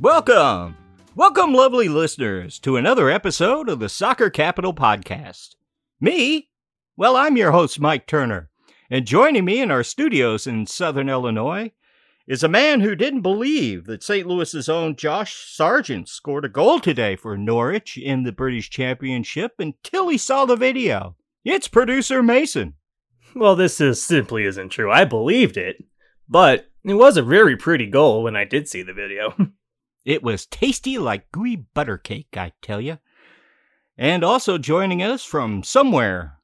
Welcome! Welcome, lovely listeners, to another episode of the Soccer Capital Podcast. Me? Well, I'm your host, Mike Turner, and joining me in our studios in Southern Illinois is a man who didn't believe that St. Louis's own Josh Sargent scored a goal today for Norwich in the British Championship until he saw the video. It's producer Mason. Well, this is simply isn't true. I believed it, but it was a very pretty goal when I did see the video. It was tasty like gooey butter cake, I tell you. And also joining us from somewhere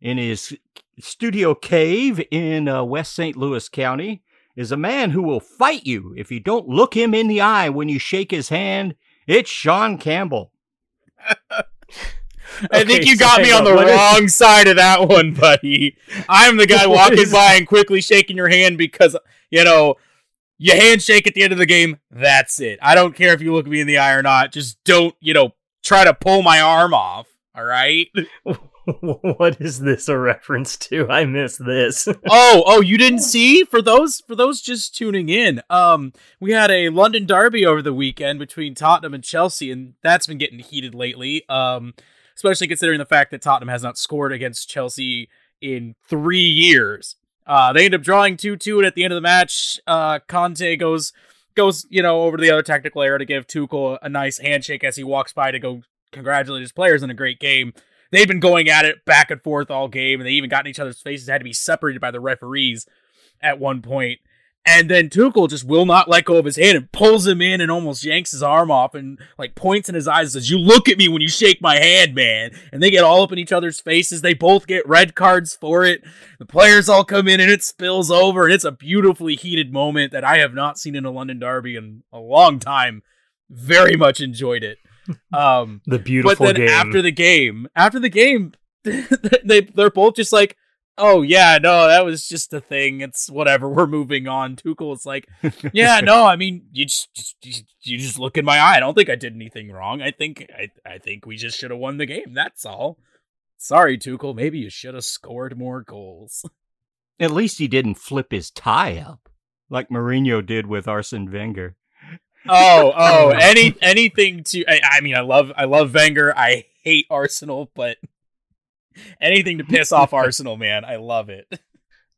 in his studio cave in uh, West St. Louis County is a man who will fight you if you don't look him in the eye when you shake his hand. It's Sean Campbell. I Okay, think you so got me hang on the on, what is- wrong side of that one, buddy. I'm the guy walking is- by and quickly shaking your hand because, you know, you handshake at the end of the game. That's it. I don't care if you look me in the eye or not. Just don't, you know, try to pull my arm off. All right. what is this a reference to? I missed this. oh, oh, you didn't see? For those for those just tuning in, um, we had a London derby over the weekend between Tottenham and Chelsea, and that's been getting heated lately. Um, especially considering the fact that Tottenham has not scored against Chelsea in three years. Uh, they end up drawing two two, and at the end of the match, uh, Conte goes goes you know over to the other technical area to give Tuchel a nice handshake as he walks by to go congratulate his players in a great game. They've been going at it back and forth all game, and they even got in each other's faces. Had to be separated by the referees at one point. And then Tuchel just will not let go of his hand and pulls him in and almost yanks his arm off and like points in his eyes and says, "You look at me when you shake my hand, man." And they get all up in each other's faces. They both get red cards for it. The players all come in and it spills over, and it's a beautifully heated moment that I have not seen in a London derby in a long time. Very much enjoyed it. Um, the beautiful but then game. after the game, after the game, they they're both just like, "Oh yeah, no, that was just a thing. It's whatever. We're moving on." Tuchel is like, "Yeah, no, I mean, you just, just you just look in my eye. I don't think I did anything wrong. I think I I think we just should have won the game. That's all." Sorry, Tuchel. Maybe you should have scored more goals. At least he didn't flip his tie up like Mourinho did with Arsene Wenger. Oh, oh, any anything to. I, I mean, I love I love Wenger. I hate Arsenal, but anything to piss off Arsenal, man. I love it.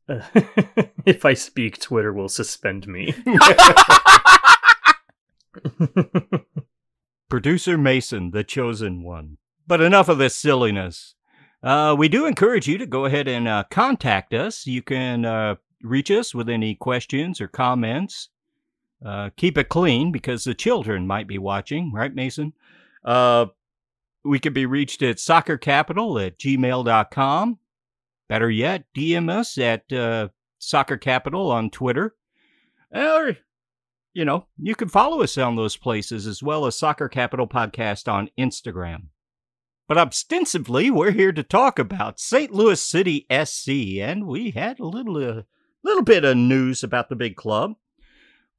if I speak, Twitter will suspend me. Producer Mason, the chosen one. But enough of this silliness. Uh, we do encourage you to go ahead and uh, contact us. You can uh, reach us with any questions or comments. Uh, keep it clean because the children might be watching, right, Mason? We can be reached at soccercapital at gmail.com. Better yet, DM us at uh, Soccer Capital on Twitter. Or you know, you can follow us on those places as well as Soccer Capital Podcast on Instagram. But ostensibly, we're here to talk about St. Louis City SC, and we had a little, uh, little bit of news about the big club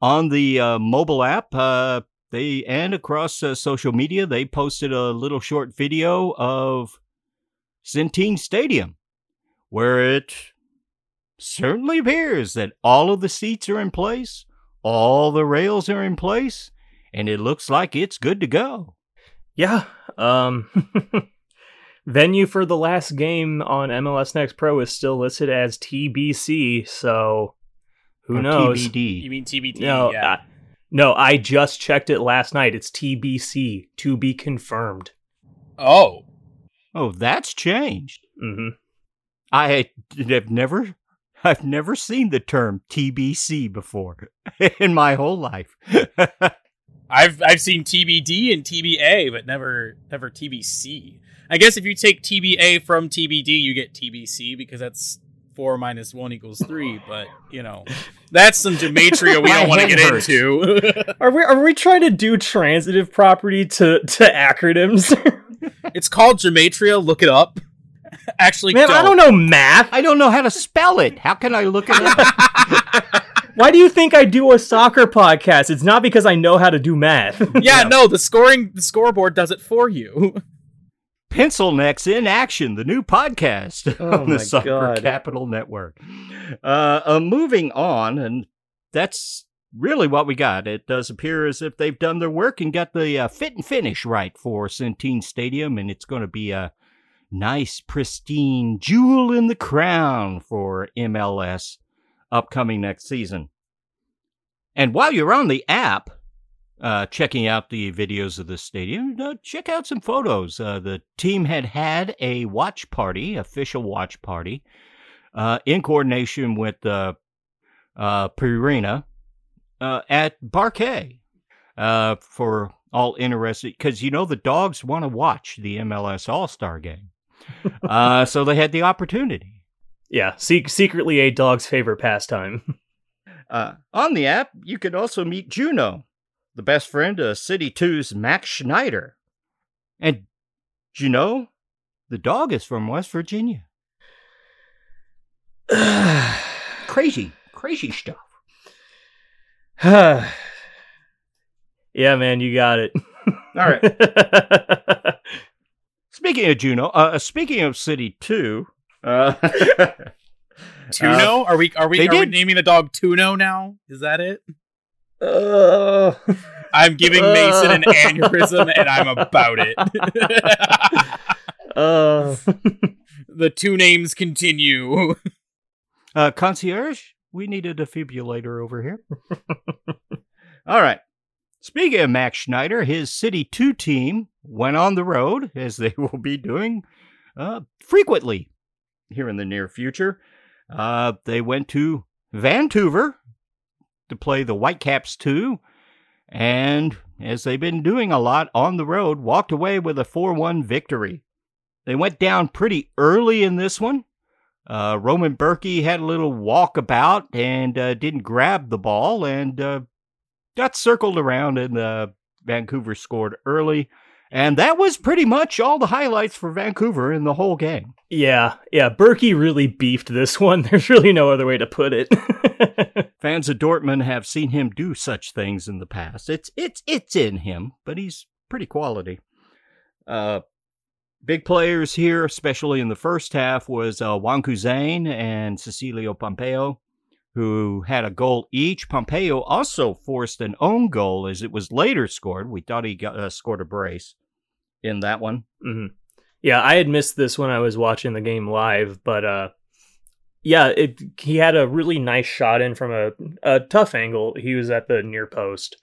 on the uh, mobile app. Uh, they and across uh, social media, they posted a little short video of Centene Stadium, where it certainly appears that all of the seats are in place all the rails are in place, and it looks like it's good to go. yeah. Um. venue for the last game on MLS Next Pro is still listed as TBC, so who Or knows? You mean TBT? No, yeah. No, I just checked it last night. It's TBC, to be confirmed. oh, Oh, that's changed. hmm I have never, I've never seen the term TBC before in my whole life. I've I've seen TBD and TBA, but never never TBC. I guess if you take TBA from TBD, you get TBC because that's four minus one equals three. But you know, that's some gematria we don't want to get hurts. into. Are we are we trying to do transitive property to to acronyms? it's called gematria. Look it up. Actually, Man, I don't know math. I don't know how to spell it. How can I look it up? Why do you think I do a soccer podcast? It's not because I know how to do math. Yeah, no, the scoring the scoreboard does it for you. Pencil Necks in Action, the new podcast Oh on the Soccer God. Capital Network. Uh, uh, moving on, and that's really what we got. It does appear as if they've done their work and got the uh, fit and finish right for Centene Stadium, and it's going to be a nice, pristine jewel in the crown for MLS upcoming next season. And while you're on the app, uh, checking out the videos of the stadium, uh, check out some photos. Uh, the team had had a watch party, official watch party, uh, in coordination with the uh, Purina uh, at Barquet uh, for all interested, because you know the dogs want to watch the MLS All Star game. uh, so they had the opportunity. Yeah, se- secretly a dog's favorite pastime. Uh, on the app, you can also meet Juno, the best friend of City 2's Max Schneider. And do you know, the dog is from West Virginia. crazy, crazy stuff. yeah, man, you got it. All right. speaking of Juno, uh, speaking of City 2, uh, Tuno? are we are we, they are we naming the dog Tuno now? Is that it? Uh, I'm giving Mason an aneurysm and I'm about it. uh, the two names continue. Uh, concierge, we need a defibrillator over here. All right. Speaking of Max Schneider, his City 2 team went on the road, as they will be doing uh, frequently here in the near future. Uh, they went to Vancouver to play the Whitecaps too, and as they've been doing a lot on the road, walked away with a 4 1 victory. They went down pretty early in this one. Uh, Roman Bürki had a little walkabout and uh, didn't grab the ball and uh, got circled around, and Vancouver scored early. And that was pretty much all the highlights for Vancouver in the whole game. yeah, yeah, Bürki really beefed this one. There's really no other way to put it. Fans of Dortmund have seen him do such things in the past. It's it's it's in him, but he's pretty quality. Uh, big players here, especially in the first half, was uh, Juan Kuzane and Cecilio Pompeu, who had a goal each. Pompeu also forced an own goal as it was later scored. We thought he got, uh, scored a brace in that one. hmm Yeah, I had missed this when I was watching the game live, but uh, yeah, it he had a really nice shot in from a, a tough angle. He was at the near post,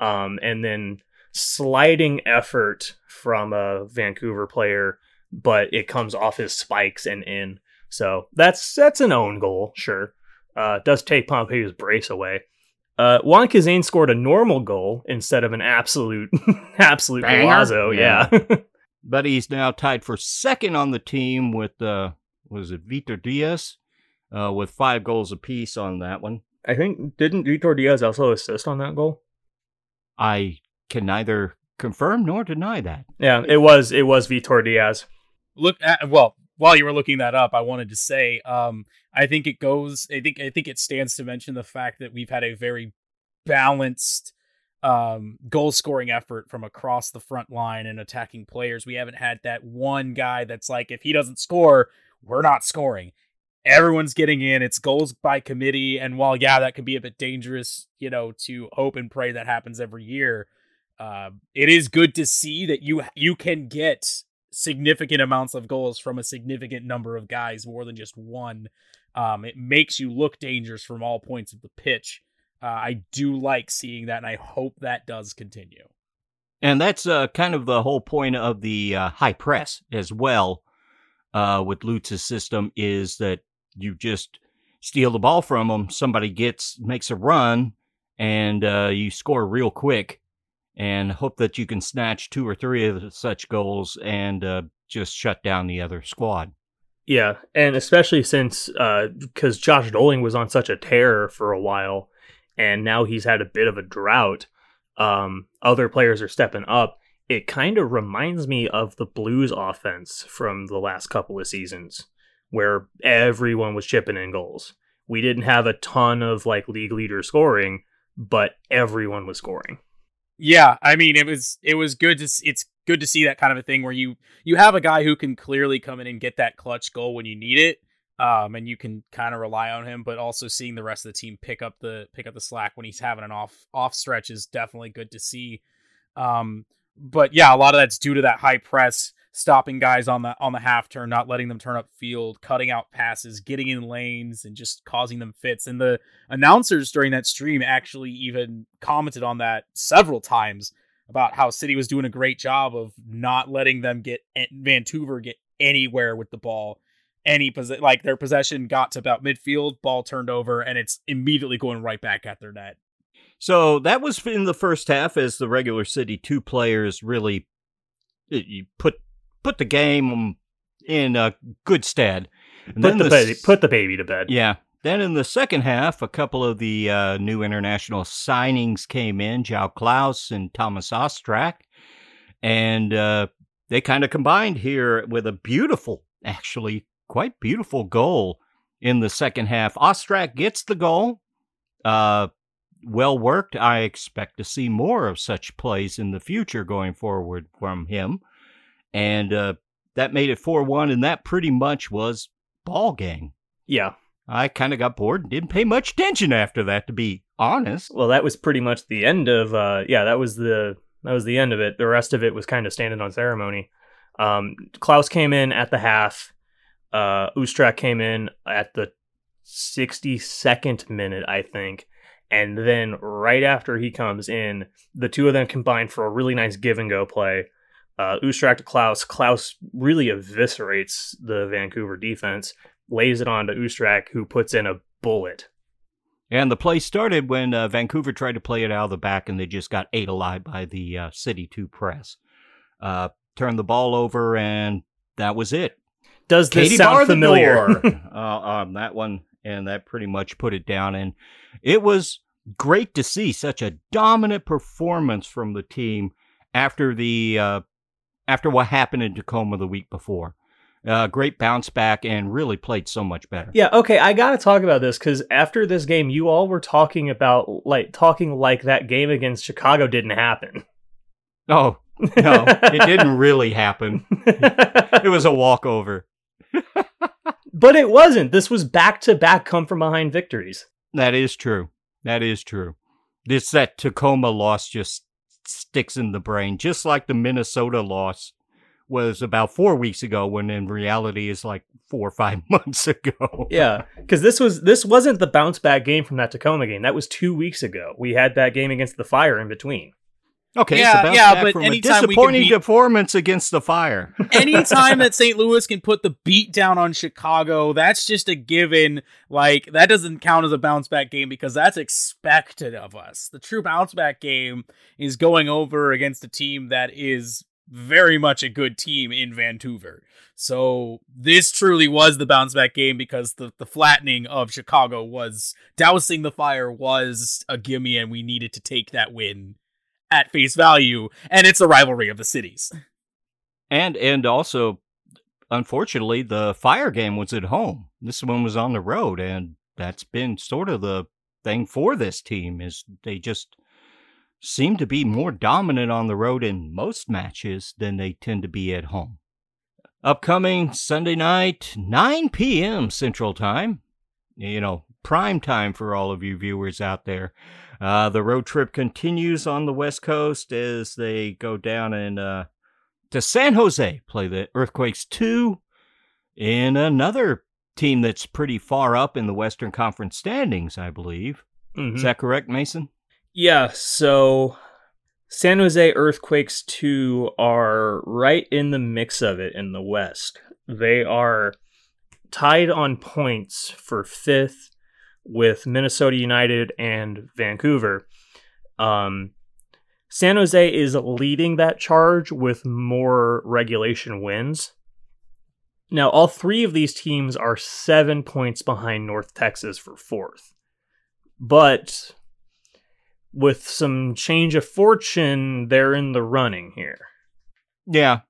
um, and then sliding effort from a Vancouver player, but it comes off his spikes and in. So that's that's an own goal, sure. Uh, does take Pompeu's brace away. Uh, Juan Kazane scored a normal goal instead of an absolute absolute Banger? golazo. Yeah. But he's now tied for second on the team with, uh, was it Vitor Dias? Uh, with five goals apiece on that one. I think didn't Vitor Dias also assist on that goal? I can neither confirm nor deny that. Yeah, it was it was Vitor Dias. Look at well, while you were looking that up, I wanted to say, um, I think it goes I think I think it stands to mention the fact that we've had a very balanced um goal scoring effort from across the front line and attacking players. We haven't had that one guy that's like if he doesn't score, we're not scoring. Everyone's getting in. It's goals by committee and while yeah, that can be a bit dangerous, you know, to hope and pray that happens every year. Uh, it is good to see that you you can get significant amounts of goals from a significant number of guys, more than just one. Um, it makes you look dangerous from all points of the pitch. Uh, I do like seeing that, and I hope that does continue. And that's uh, kind of the whole point of the uh, high press as well uh, with Lutz's system is that you just steal the ball from them. Somebody gets makes a run, and uh, you score real quick, and hope that you can snatch two or three of such goals and uh, just shut down the other squad. Yeah, and especially since because Josh Dolling was on such a tear for a while, and now he's had a bit of a drought. Um, other players are stepping up. It kind of reminds me of the Blues offense from the last couple of seasons, where everyone was chipping in goals. We didn't have a ton of like league leader scoring, but everyone was scoring. Yeah, I mean it was it was good to it's good to see that kind of a thing where you you have a guy who can clearly come in and get that clutch goal when you need it. Um, and you can kind of rely on him. But also seeing the rest of the team pick up the pick up the slack when he's having an off off stretch is definitely good to see. Um, but yeah, a lot of that's due to that high press, stopping guys on the on the half turn, not letting them turn up field, cutting out passes, getting in lanes, and just causing them fits. And the announcers during that stream actually even commented on that several times about how City was doing a great job of not letting them get Vancouver get anywhere with the ball. Any possession, like their possession got to about midfield, ball turned over, and it's immediately going right back at their net. So that was in the first half as the regular City two players really put put the game in a good stead. And put the, the baby, put the baby to bed. Yeah. Then in the second half, a couple of the uh, new international signings came in: João Klauss and Thomas Ostrak, and uh, they kind of combined here with a beautiful, actually quite beautiful goal in the second half. Ostrak gets the goal. Uh, well worked. I expect to see more of such plays in the future going forward from him. And uh, that made it 4 1, and that pretty much was ball game. Yeah. I kind of got bored and didn't pay much attention after that, to be honest. Well, that was pretty much the end of, uh, yeah, that was the that was the end of it. The rest of it was kind of standing on ceremony. Um, Klauss came in at the half. Uh, Ostrak came in at the 62nd minute, I think. And then right after he comes in, the two of them combine for a really nice give and go play. Uh, Ostrak to Klauss. Klauss really eviscerates the Vancouver defense, lays it on to Ostrak, who puts in a bullet. And the play started when uh, Vancouver tried to play it out of the back, and they just got ate alive by the uh, City 2 press. Uh, turned the ball over, and that was it. Does this Katie sound familiar? uh, on that one, and that pretty much put it down. And it was great to see such a dominant performance from the team after the uh, after what happened in Tacoma the week before. Uh, great bounce back and really played so much better. Yeah, okay, I got to talk about this because after this game, you all were talking about like talking like that game against Chicago didn't happen. Oh no, it didn't really happen. it was a walkover. but it wasn't. This was back to back come from behind victories. That is true. That is true. This that Tacoma loss just sticks in the brain, just like the Minnesota loss was about four weeks ago, when in reality is like four or five months ago. yeah, because this was this wasn't the bounce back game from that Tacoma game. That was two weeks ago. We had that game against the Fire in between. Okay, yeah, yeah, but anytime disappointing beat, performance against the Fire. anytime that St. Louis can put the beat down on Chicago, that's just a given. Like that doesn't count as a bounce back game because that's expected of us. The true bounce back game is going over against a team that is very much a good team in Vancouver. So this truly was the bounce back game because the, the flattening of Chicago was dousing the fire was a gimme and we needed to take that win at face value, and it's a rivalry of the cities. And and also, unfortunately, the fire game was at home. This one was on the road, and that's been sort of the thing for this team is they just seem to be more dominant on the road in most matches than they tend to be at home. Upcoming Sunday night, 9 p.m. Central Time. You know, prime time for all of you viewers out there. Uh, the road trip continues on the West Coast as they go down and uh, to San Jose, play the Earthquakes 2 in another team that's pretty far up in the Western Conference standings, I believe. Mm-hmm. Is that correct, Mason? Yeah, so San Jose Earthquakes 2 are right in the mix of it in the West. They are tied on points for fifth with Minnesota United and Vancouver. Um, San Jose is leading that charge with more regulation wins. Now, all three of these teams are seven points behind North Texas for fourth. But with some change of fortune, they're in the running here. Yeah,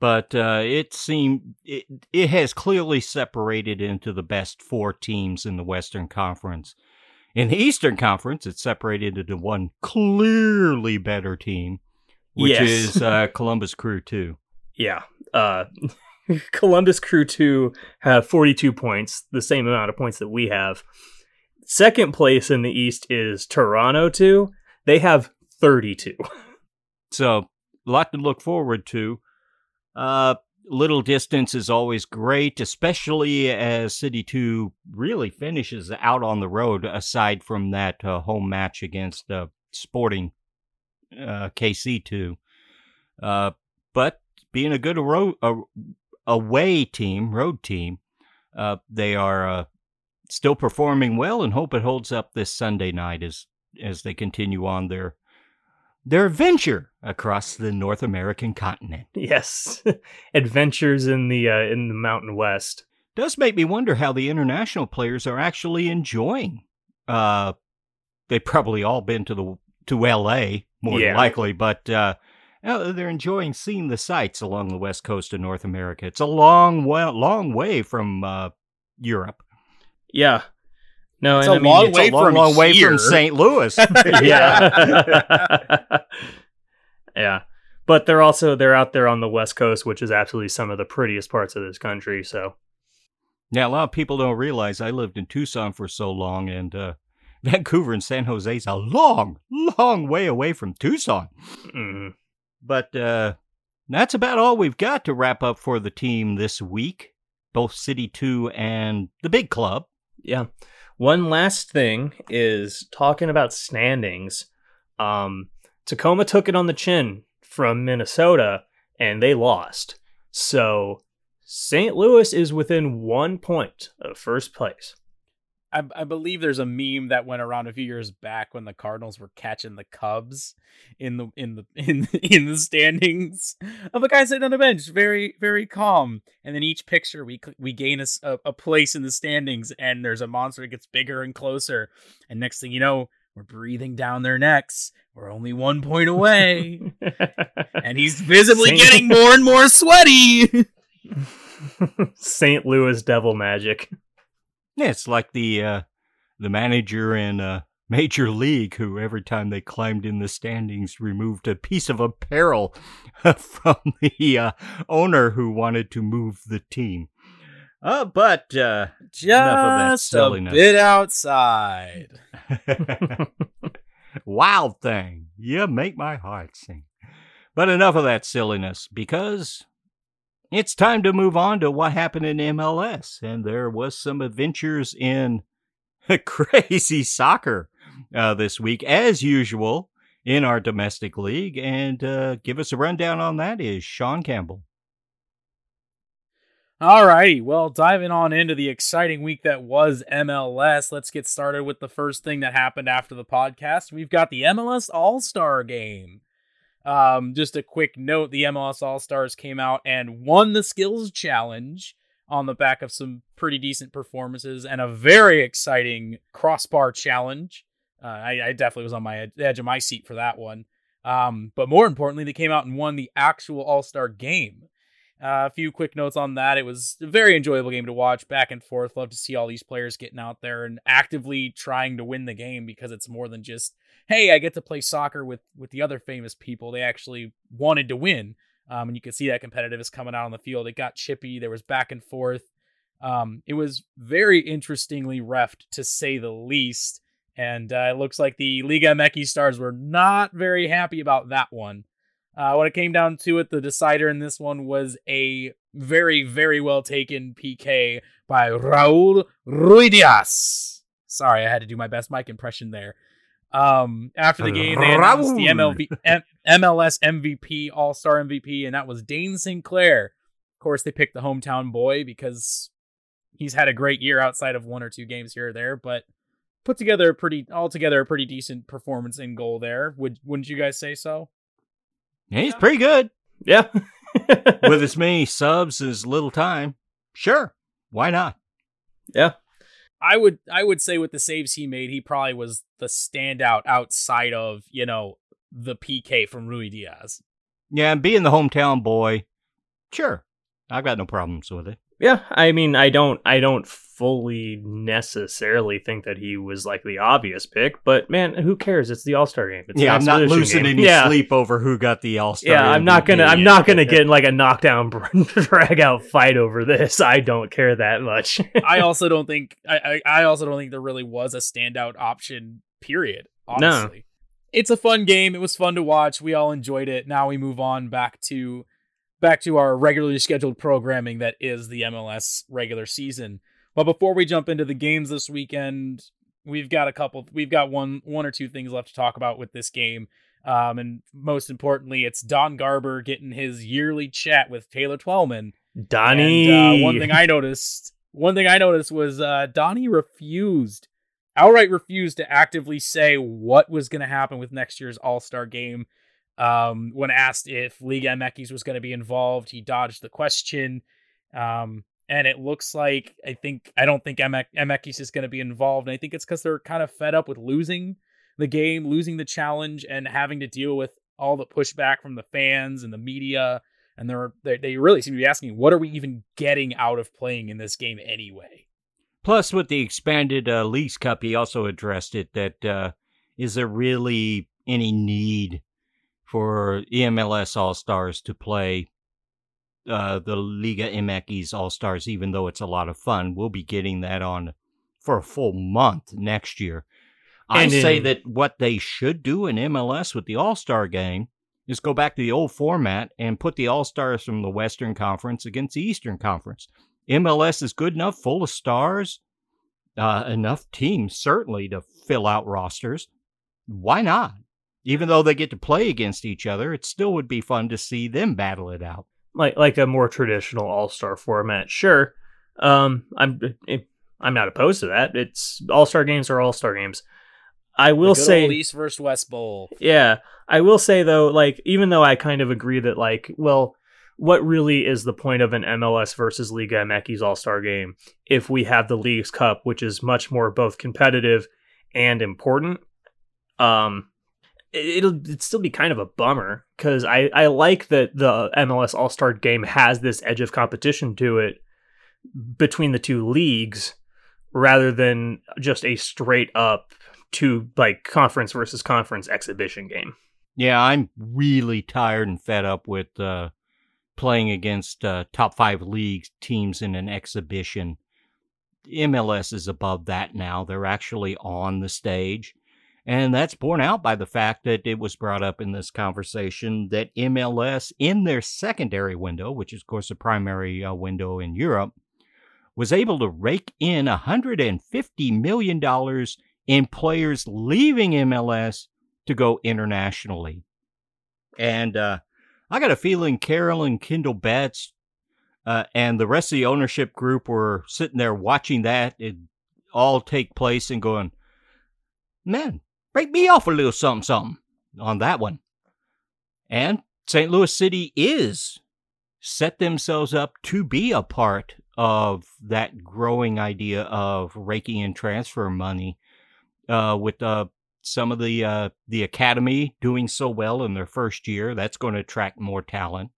but uh, it seemed it, it has clearly separated into the best four teams in the Western Conference. In the Eastern Conference, it's separated into one clearly better team, which yes. is uh, Columbus Crew 2. Yeah, uh, Columbus Crew 2 have 42 points, the same amount of points that we have. Second place in the East is Toronto 2. They have 32. So, a lot to look forward to. Uh, little distance is always great, especially as City 2 really finishes out on the road, aside from that uh, home match against uh, Sporting uh, KC 2. Uh, but being a good ro- a, away team, road team, uh, they are uh, still performing well and hope it holds up this Sunday night as as they continue on their their adventure across the North American continent. Yes. Adventures in the uh, in the Mountain West. Does make me wonder how the international players are actually enjoying. Uh they've probably all been to the to LA more Yeah. than likely, but uh uh, they're enjoying seeing the sights along the west coast of North America. It's a long, long way from uh, Europe. Yeah. No, It's and a I mean, long It's way a long, from long way here. from St. Louis. yeah. yeah. But they're also they're out there on the west coast, which is absolutely some of the prettiest parts of this country, so Now, a lot of people don't realize I lived in Tucson for so long, and uh, Vancouver and San Jose is a long, long way away from Tucson. mm. But uh, that's about all we've got to wrap up for the team this week, both City 2 and the big club. Yeah. One last thing is talking about standings. Um, Tacoma took it on the chin from Minnesota and they lost. So St. Louis is within one point of first place. I, I believe there's a meme that went around a few years back when the Cardinals were catching the Cubs in the in the in in the standings of a guy sitting on the bench, very very calm. And then each picture we we gain a, a place in the standings, and there's a monster that gets bigger and closer. And next thing you know, we're breathing down their necks. We're only one point away, and he's visibly Same. getting more and more sweaty. St. Louis Devil Magic. Yeah, it's like the uh, the manager in uh, Major League who, every time they climbed in the standings, removed a piece of apparel from the uh, owner who wanted to move the team. Uh, but uh, Enough of that Just a bit outside. Wild thing. You make my heart sing. But enough of that silliness because it's time to move on to what happened in MLS. And there was some adventures in crazy soccer uh, this week, as usual, in our domestic league. And uh, give us a rundown on that is Sean Campbell. All righty. well, diving on into the exciting week that was MLS, let's get started with the first thing that happened after the podcast. We've got the MLS All Star game. Um, just a quick note the MLS All Stars came out and won the Skills Challenge on the back of some pretty decent performances and a very exciting crossbar challenge. Uh, I, I definitely was on my ed- edge of my seat for that one. Um, but more importantly, they came out and won the actual All Star game. Uh, a few quick notes on that. It was a very enjoyable game to watch, back and forth. Love to see all these players getting out there and actively trying to win the game because it's more than just, hey, I get to play soccer with with the other famous people. They actually wanted to win, um, and you can see that competitiveness coming out on the field. It got chippy. There was back and forth. Um, it was very interestingly refed to say the least. And uh, it looks like the Liga MX stars were not very happy about that one. Uh, when it came down to it, the decider in this one was a very, very well taken PK by Raul Ruidíaz. Sorry, I had to do my best mic impression there. Um, after the game, they announced the MLB, M- MLS MVP, All Star MVP, and that was Dayne St. Clair. Of course, they picked the hometown boy because he's had a great year outside of one or two games here or there, but put together a pretty, altogether a pretty decent performance in goal there. Would wouldn't you guys say so? Yeah, he's pretty good. Yeah. With as many subs as little time. Sure. Why not? yeah. I would I would say with the saves he made, he probably was the standout outside of, you know, the PK from Ruidíaz. Yeah, and being the hometown boy, sure. I've got no problems with it. Yeah, I mean, I don't, I don't fully necessarily think that he was like the obvious pick, but man, who cares? It's the All Star game. It's yeah, I'm not losing game. any yeah. sleep over who got the All Star. Yeah, I'm not gonna, I'm not gonna get in like a knockdown drag out fight over this. I don't care that much. I also don't think I, I I also don't think there really was a standout option. Period. Honestly, it's a fun game. It was fun to watch. We all enjoyed it. Now we move on back to back to our regularly scheduled programming that is the MLS regular season. But before we jump into the games this weekend, we've got a couple we've got one one or two things left to talk about with this game. Um, and most importantly, it's Don Garber getting his yearly chat with Taylor Twellman. Donnie. And, uh, one thing I noticed, one thing I noticed was uh, Donnie refused, outright refused to actively say what was going to happen with next year's All Star game. Um, when asked if Liga MX was going to be involved, he dodged the question. Um, and it looks like I think I don't think MX is going to be involved. And I think it's because they're kind of fed up with losing the game, losing the challenge, and having to deal with all the pushback from the fans and the media. And they're they, they really seem to be asking, what are we even getting out of playing in this game anyway? Plus, with the expanded uh, Leagues Cup, he also addressed it that uh, is there really any need for EMLS All Stars to play uh, the Liga MX All Stars, even though it's a lot of fun. We'll be getting that on for a full month next year. I say in- that what they should do in MLS with the All Star game is go back to the old format and put the All Stars from the Western Conference against the Eastern Conference. MLS is good enough, full of stars, uh, enough teams certainly to fill out rosters. Why not? Even though they get to play against each other, it still would be fun to see them battle it out. like like a more traditional All Star format. Sure, um, I'm I'm not opposed to that. It's All Star games are All Star games. I will The good say, old East versus West Bowl. yeah, I will say though, like even though I kind of agree that like, well, what really is the point of an MLS versus Liga MX All Star game if we have the League's Cup, which is much more both competitive and important? Um, it- it'll it'd still be kind of a bummer because I I like that the MLS All Star game has this edge of competition to it between the two leagues rather than just a straight up two like conference versus conference exhibition game. Yeah, I'm really tired and fed up with uh, playing against uh, top five league teams in an exhibition. MLS is above that now. They're actually on the stage. And that's borne out by the fact that it was brought up in this conversation that MLS, in their secondary window, which is, of course, the primary uh, window in Europe, was able to rake in $150 million in players leaving MLS to go internationally. And uh, I got a feeling Carol and Kindle Betts uh, and the rest of the ownership group were sitting there watching that it all take place and going, man, break me off a little something, something on that one. And St. Louis City is set themselves up to be a part of that growing idea of raking in transfer money uh, with uh, some of the uh, the academy doing so well in their first year. That's going to attract more talent.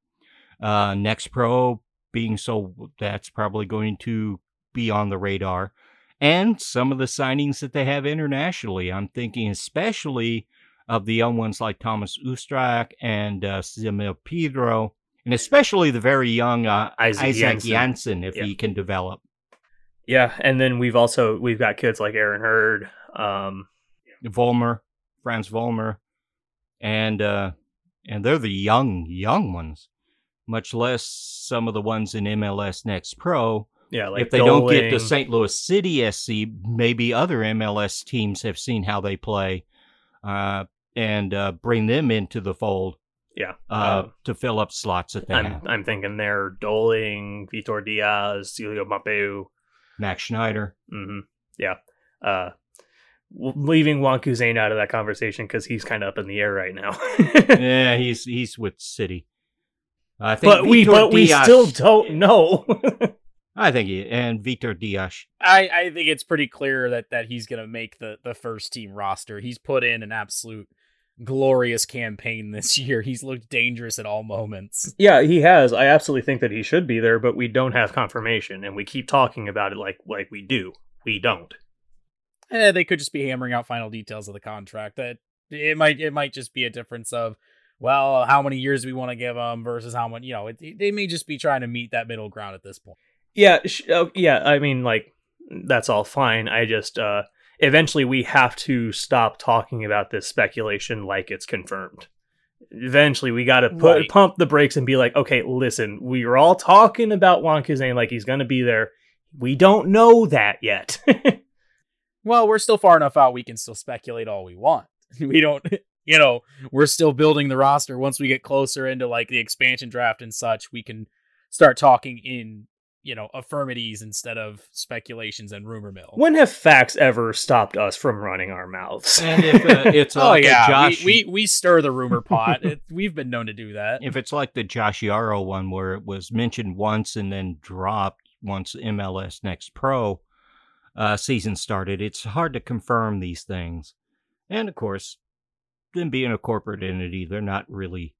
Uh, Next Pro being so that's probably going to be on the radar, and some of the signings that they have internationally. I'm thinking especially of the young ones like Thomas Ostrak and uh, Simil Pedro, and especially the very young uh, Isaac Isaac Janssen. If Yeah. he can develop. Yeah, and then we've also we've got kids like Aaron Hurd. Um, Volmer, Franz Volmer, and uh, and they're the young young ones, much less some of the ones in MLS Next Pro. Yeah, like if they don't get to Dolling. St. Louis City SC, maybe other MLS teams have seen how they play, uh, and uh, bring them into the fold yeah, uh, um, to fill up slots that I'm have. I'm thinking there Dolling, Vitor Dias, Celio Mapeu. Max Schneider. hmm Yeah. Uh, leaving Juan Kuzane out of that conversation because he's kind of up in the air right now. yeah, he's he's with City. I think but we Vitor but we still don't know. I think he and Vitor Dias. I, I think it's pretty clear that that he's gonna make the the first team roster. He's put in an absolute glorious campaign this year. He's looked dangerous at all moments. Yeah, he has. I absolutely think that he should be there, but we don't have confirmation, and we keep talking about it like like we do. We don't. Eh, they could just be hammering out final details of the contract. That it might it might just be a difference of well, how many years we want to give him versus how much. You know, it, they may just be trying to meet that middle ground at this point. Yeah, sh- oh, yeah. I mean, like that's all fine. I just uh eventually we have to stop talking about this speculation like it's confirmed. Eventually, we got to put Right. pump the brakes and be like, okay, listen, we are all talking about Juan Kazane like he's going to be there. We don't know that yet. Well, we're still far enough out. We can still speculate all we want. We don't. You know, we're still building the roster. Once we get closer into like the expansion draft and such, we can start talking in you know affirmities instead of speculations and rumor mill. when have facts ever stopped us from running our mouths? And if uh, it's oh like yeah, Josh, we, we we stir the rumor pot. it, we've been known to do that. if it's like the Josh Yarrow one where it was mentioned once and then dropped once MLS Next Pro uh, season started, it's hard to confirm these things. And of course, them being a corporate entity, they're not really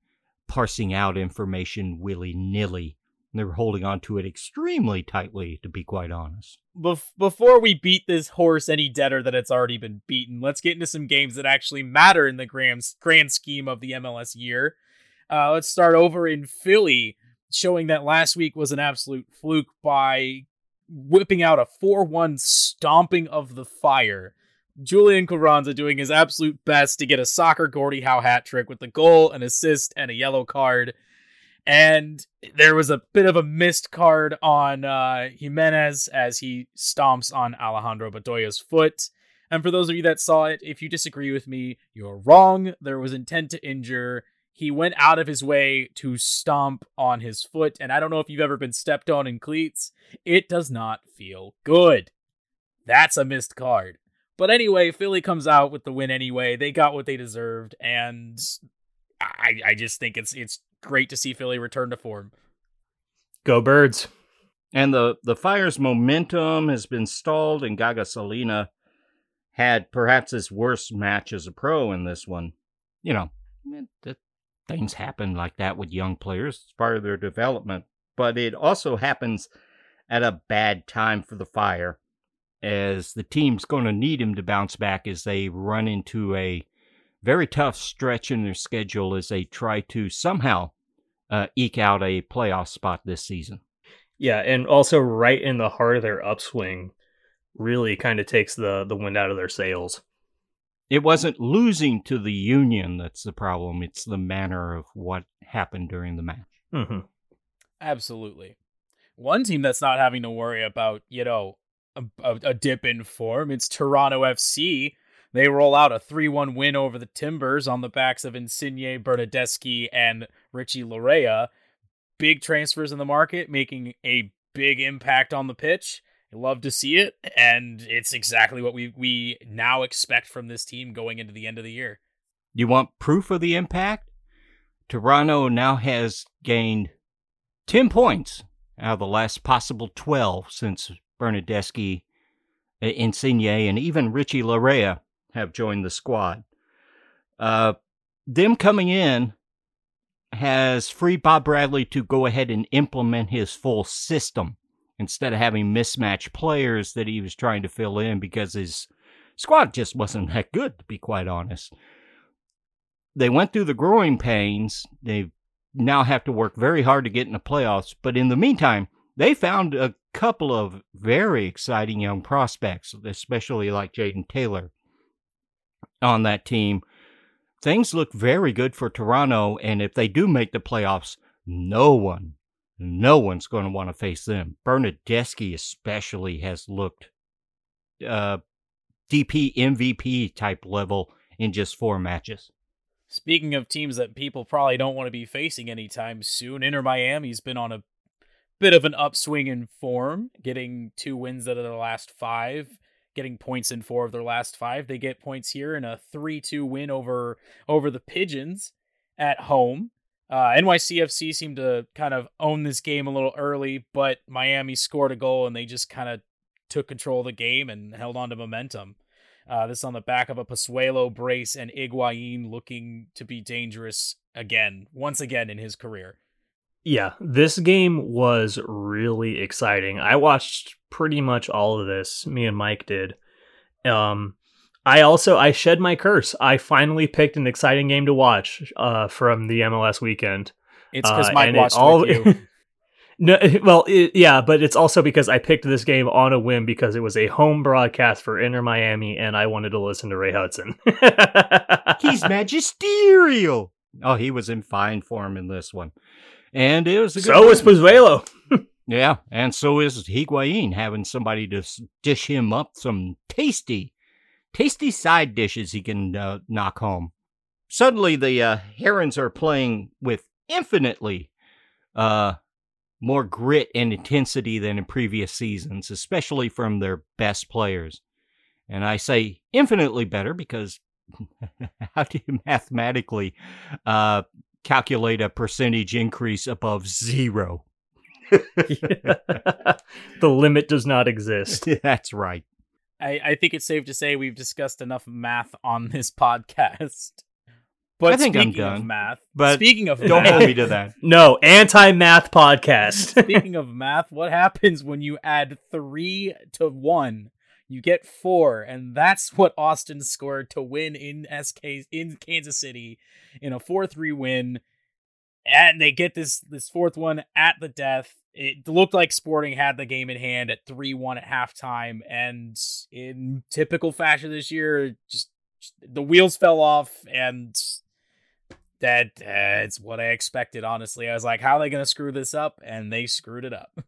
parsing out information willy nilly. They're holding on to it extremely tightly, to be quite honest. Bef- before we beat this horse any deader that it's already been beaten, let's get into some games that actually matter in the grand, grand scheme of the MLS year. Uh, let's start over in Philly, showing that last week was an absolute fluke by whipping out a 4 1 stomping of the fire. Julian Carranza doing his absolute best to get a soccer Gordie Howe hat trick with the goal, an assist, and a yellow card. And there was a bit of a missed card on uh, Jimenez as he stomps on Alejandro Bedoya's foot. And for those of you that saw it, if you disagree with me, you're wrong. There was intent to injure. He went out of his way to stomp on his foot. And I don't know if you've ever been stepped on in cleats. It does not feel good. That's a missed card. But anyway, Philly comes out with the win anyway. They got what they deserved. And I, I just think it's it's great to see Philly return to form. Go birds. And the, the Fire's momentum has been stalled, and Gaga Slonina had perhaps his worst match as a pro in this one. You know, it, it- things happen like that with young players. It's part of their development. But it also happens at a bad time for the Fire, as the team's going to need him to bounce back as they run into a very tough stretch in their schedule as they try to somehow uh, eke out a playoff spot this season. Yeah, and also right in the heart of their upswing, really kind of takes the the wind out of their sails. It wasn't losing to the Union that's the problem. It's the manner of what happened during the match. Mm-hmm. Absolutely. One team that's not having to worry about, you know, a, a, a dip in form, it's Toronto FC. They roll out a 3 1 win over the Timbers on the backs of Insigne, Bernadeschi, and Richie Laryea. Big transfers in the market, making a big impact on the pitch. Love to see it, and it's exactly what we, we now expect from this team going into the end of the year. You want proof of the impact? Toronto now has gained 10 points out of the last possible 12 since Bernadeschi, Insigne, and even Richie Laryea have joined the squad. Uh, them coming in has freed Bob Bradley to go ahead and implement his full system instead of having mismatched players that he was trying to fill in because his squad just wasn't that good, to be quite honest. They went through the growing pains. They now have to work very hard to get in the playoffs. But in the meantime, they found a couple of very exciting young prospects, especially like Jaden Taylor on that team. Things look very good for Toronto, and if they do make the playoffs, no one, no one's going to want to face them. Bernadeschi especially has looked uh, DP MVP type level in just four matches. Speaking of teams that people probably don't want to be facing anytime soon, Inter Miami's been on a bit of an upswing in form, getting two wins out of their last five, getting points in four of their last five. They get points here in a three-two win over over the Pigeons at home. Uh, NYCFC seemed to kind of own this game a little early, but Miami scored a goal and they just kind of took control of the game and held on to momentum. Uh, this on the back of a Pozuelo brace and Higuain looking to be dangerous again, once again in his career. Yeah, this game was really exciting. I watched pretty much all of this. Me and Mike did. Um, I also I shed my curse. I finally picked an exciting game to watch uh, from the MLS weekend. It's because uh, Mike watched all, with you. no, well, it, yeah, but it's also because I picked this game on a whim because it was a home broadcast for Inter Miami, and I wanted to listen to Ray Hudson. He's magisterial. Oh, he was in fine form in this one, and it was. so is Pozuelo. yeah, and so is Higuain having somebody to dish him up some tasty, tasty side dishes he can uh, knock home. Suddenly, the uh, Herons are playing with infinitely uh, more grit and intensity than in previous seasons, especially from their best players. And I say infinitely better because how do you mathematically uh, calculate a percentage increase above zero? the limit does not exist. That's right. I, I think it's safe to say we've discussed enough math on this podcast. But I think I'm done. math, but speaking of don't math, hold me to that. No anti-math podcast. speaking of math, what happens when you add three to one? You get four, and that's what Austin scored to win in SK in Kansas City in a four-three win. And they get this this fourth one at the death. It looked like Sporting had the game in hand at three one at halftime, and in typical fashion this year, just the wheels fell off and that that's what I expected. Honestly, I was like, "How are they going to screw this up?" And they screwed it up.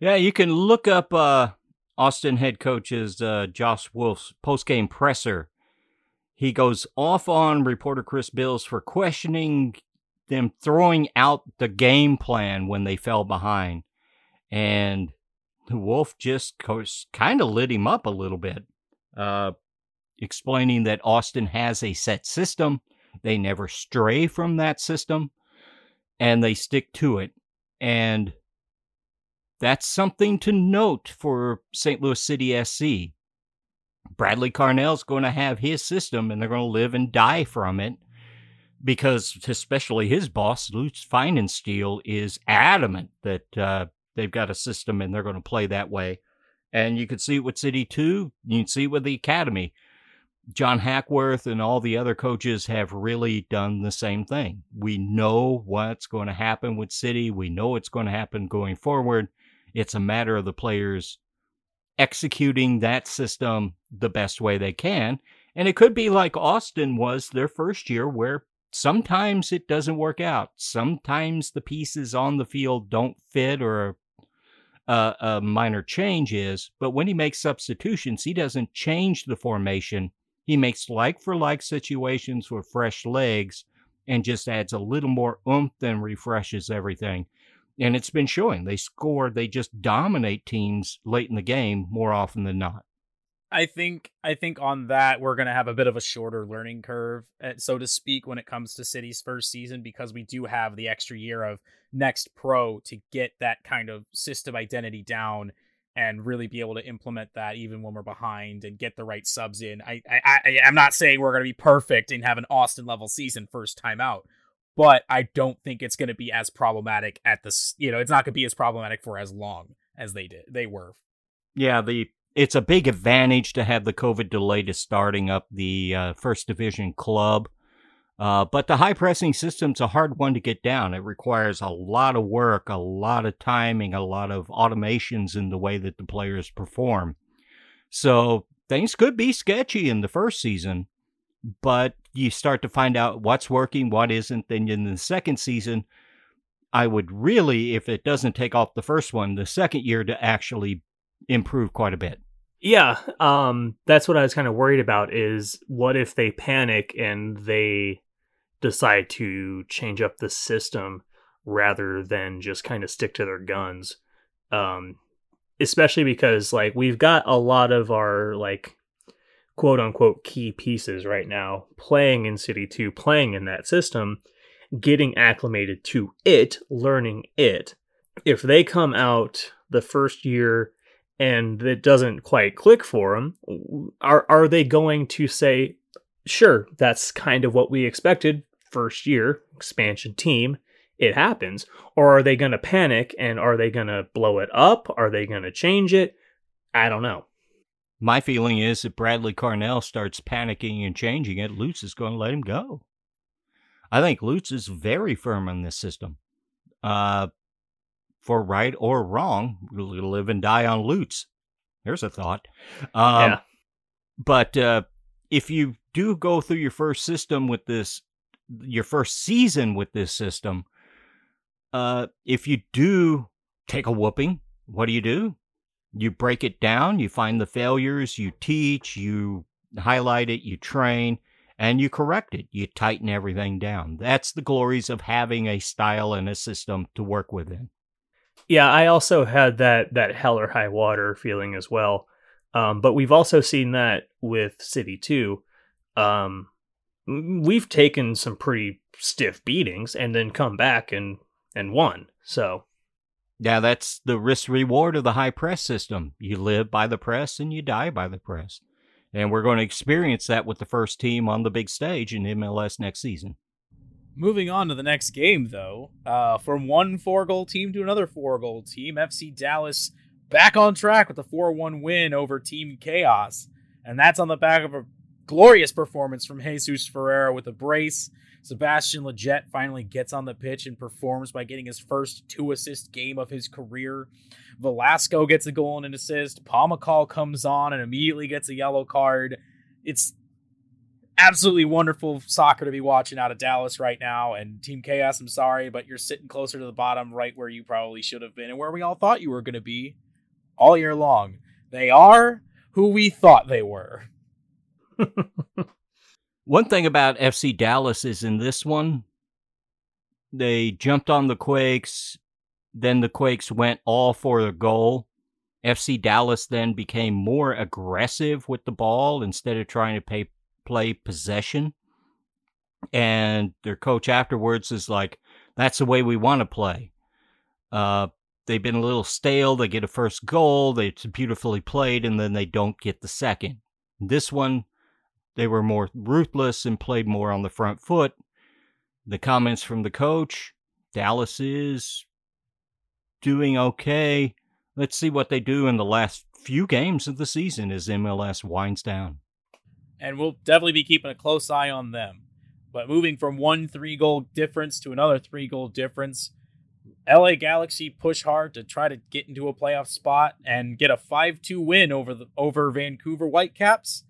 Yeah, you can look up uh, Austin head coach's uh, Josh Wolff's post game presser. He goes off on reporter Chris Bills for questioning them throwing out the game plan when they fell behind, and Wolff just kind of lit him up a little bit, uh, explaining that Austin has a set system they never stray from that system and they stick to it. And that's something to note for St. Louis City SC. Bradley Carnell's going to have his system and they're going to live and die from it because, especially his boss, Lutz Pfannenstiel, is adamant that uh, they've got a system and they're going to play that way. And you can see it with City 2, you can see it with the Academy. John Hackworth and all the other coaches have really done the same thing. We know what's going to happen with City. We know it's going to happen going forward. It's a matter of the players executing that system the best way they can. And it could be like Austin was their first year, where sometimes it doesn't work out. Sometimes the pieces on the field don't fit or a, a minor change is. But when he makes substitutions, he doesn't change the formation he makes like for like situations with fresh legs and just adds a little more oomph and refreshes everything. And it's been showing. They score, they just dominate teams late in the game more often than not. I think I think on that we're going to have a bit of a shorter learning curve, eh, so to speak, when it comes to City's first season because we do have the extra year of next pro to get that kind of system identity down and really be able to implement that even when we're behind and get the right subs in. I, I, I am not saying we're going to be perfect and have an Austin level season first time out, but I don't think it's going to be as problematic at this. You know, it's not going to be as problematic for as long as they did. They were. Yeah, the it's a big advantage to have the COVID delay to starting up the uh, first division club uh, but the high pressing system's a hard one to get down. It requires a lot of work, a lot of timing, a lot of automations in the way that the players perform. So things could be sketchy in the first season, but you start to find out what's working, what isn't. Then in the second season, I would really, if it doesn't take off the first one, the second year to actually improve quite a bit. Yeah, um, that's what I was kind of worried about. Is what if they panic and they decide to change up the system rather than just kind of stick to their guns. Um, especially because like we've got a lot of our like quote unquote key pieces right now playing in City 2, playing in that system, getting acclimated to it, learning it. If they come out the first year and it doesn't quite click for them, are are they going to say, "Sure, that's kind of what we expected first year expansion team, it happens," or are they going to panic and are they going to blow it up? Are they going to change it? I don't know. My feeling is if Bradley Carnell starts panicking and changing it, Lutz is going to let him go. I think Lutz is very firm on this system. Uh, for right or wrong, we'll live and die on Lutz. There's a thought. Um, yeah. But uh, if you do go through your first system with this, your first season with this system, uh, if you do take a whooping, what do you do? You break it down, you find the failures, you teach, you highlight it, you train, and you correct it. You tighten everything down. That's the glories of having a style and a system to work within. Yeah, I also had that that hell or high water feeling as well. Um, but we've also seen that with City too. Um, we've taken some pretty stiff beatings and then come back and and won. So yeah, that's the risk reward of the high press system. You live by the press and you die by the press. And we're going to experience that with the first team on the big stage in MLS next season. Moving on to the next game, though, uh, from one four goal team to another four goal team, FC Dallas back on track with a 4 1 win over Team Chaos. And that's on the back of a glorious performance from Jesus Ferreira with a brace. Sebastian Lletget finally gets on the pitch and performs by getting his first two assist game of his career. Velasco gets a goal and an assist. Pomykal comes on and immediately gets a yellow card. It's absolutely wonderful soccer to be watching out of Dallas right now. And Team Chaos, I'm sorry, but you're sitting closer to the bottom, right where you probably should have been and where we all thought you were going to be all year long. They are who we thought they were. one thing about FC Dallas is in this one, they jumped on the Quakes, then the Quakes went all for the goal. FC Dallas then became more aggressive with the ball instead of trying to pay, play possession. And their coach afterwards is like, that's the way we want to play. Uh, they've been a little stale. They get a first goal, they, it's beautifully played, and then they don't get the second. This one, they were more ruthless and played more on the front foot. The comments from the coach Dallas is doing okay. Let's see what they do in the last few games of the season as MLS winds down. And we'll definitely be keeping a close eye on them. But moving from one three goal difference to another three goal difference, LA Galaxy push hard to try to get into a playoff spot and get a 5-2 win over the over Vancouver Whitecaps.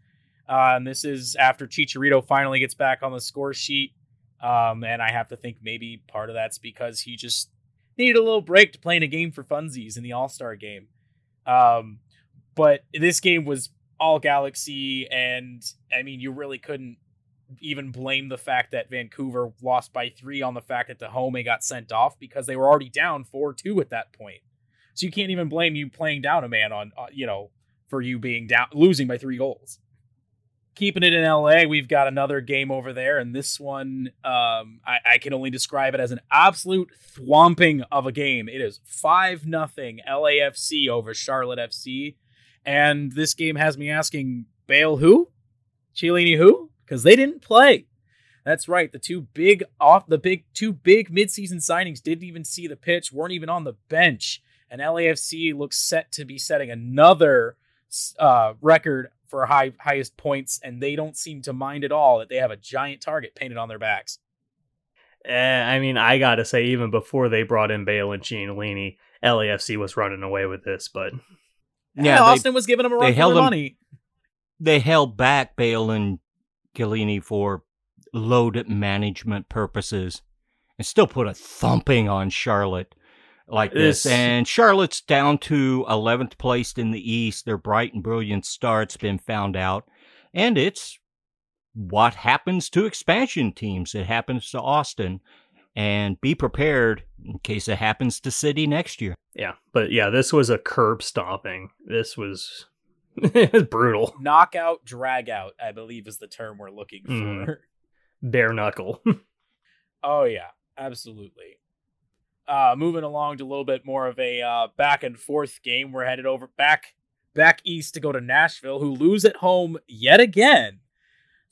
Uh, and this is after Chicharito finally gets back on the score sheet. Um, and I have to think maybe part of that's because he just needed a little break to playing a game for funsies in the All Star game. Um, but this game was all Galaxy, and I mean, you really couldn't even blame the fact that Vancouver lost by three on the fact that Dájome got sent off because they were already down 4 2 at that point. So you can't even blame you playing down a man on, uh, you know, for you being down, losing by three goals keeping it in LA, we've got another game over there, and this one, um, I, I, can only describe it as an absolute thwomping of a game. It is five nothing LAFC over Charlotte FC, and this game has me asking Bale who, Chiellini who, because they didn't play. That's right. The two big off the big two big midseason signings didn't even see the pitch, weren't even on the bench, and LAFC looks set to be setting another uh, record for high highest points, and they don't seem to mind at all that they have a giant target painted on their backs. Eh, I mean, I gotta say, even before they brought in Bale and Chiellini, LAFC was running away with this. But yeah, yeah Austin they, was giving them a run for their money. They held back Bale and Chiellini for load management purposes, and still put a thumping on Charlotte like this. And Charlotte's down to 11th place in the East. Their bright and brilliant start's been found out. And it's what happens to expansion teams. It happens to Austin. And be prepared in case it happens to City next year. Yeah. But yeah, this was a curb stomping. This was brutal. Knockout, drag out, I believe is the term we're looking mm. for. Mm. Bare knuckle. oh, yeah. Absolutely. Uh, moving along to a little bit more of a uh, back and forth game. We're headed over back back east to go to Nashville, who lose at home yet again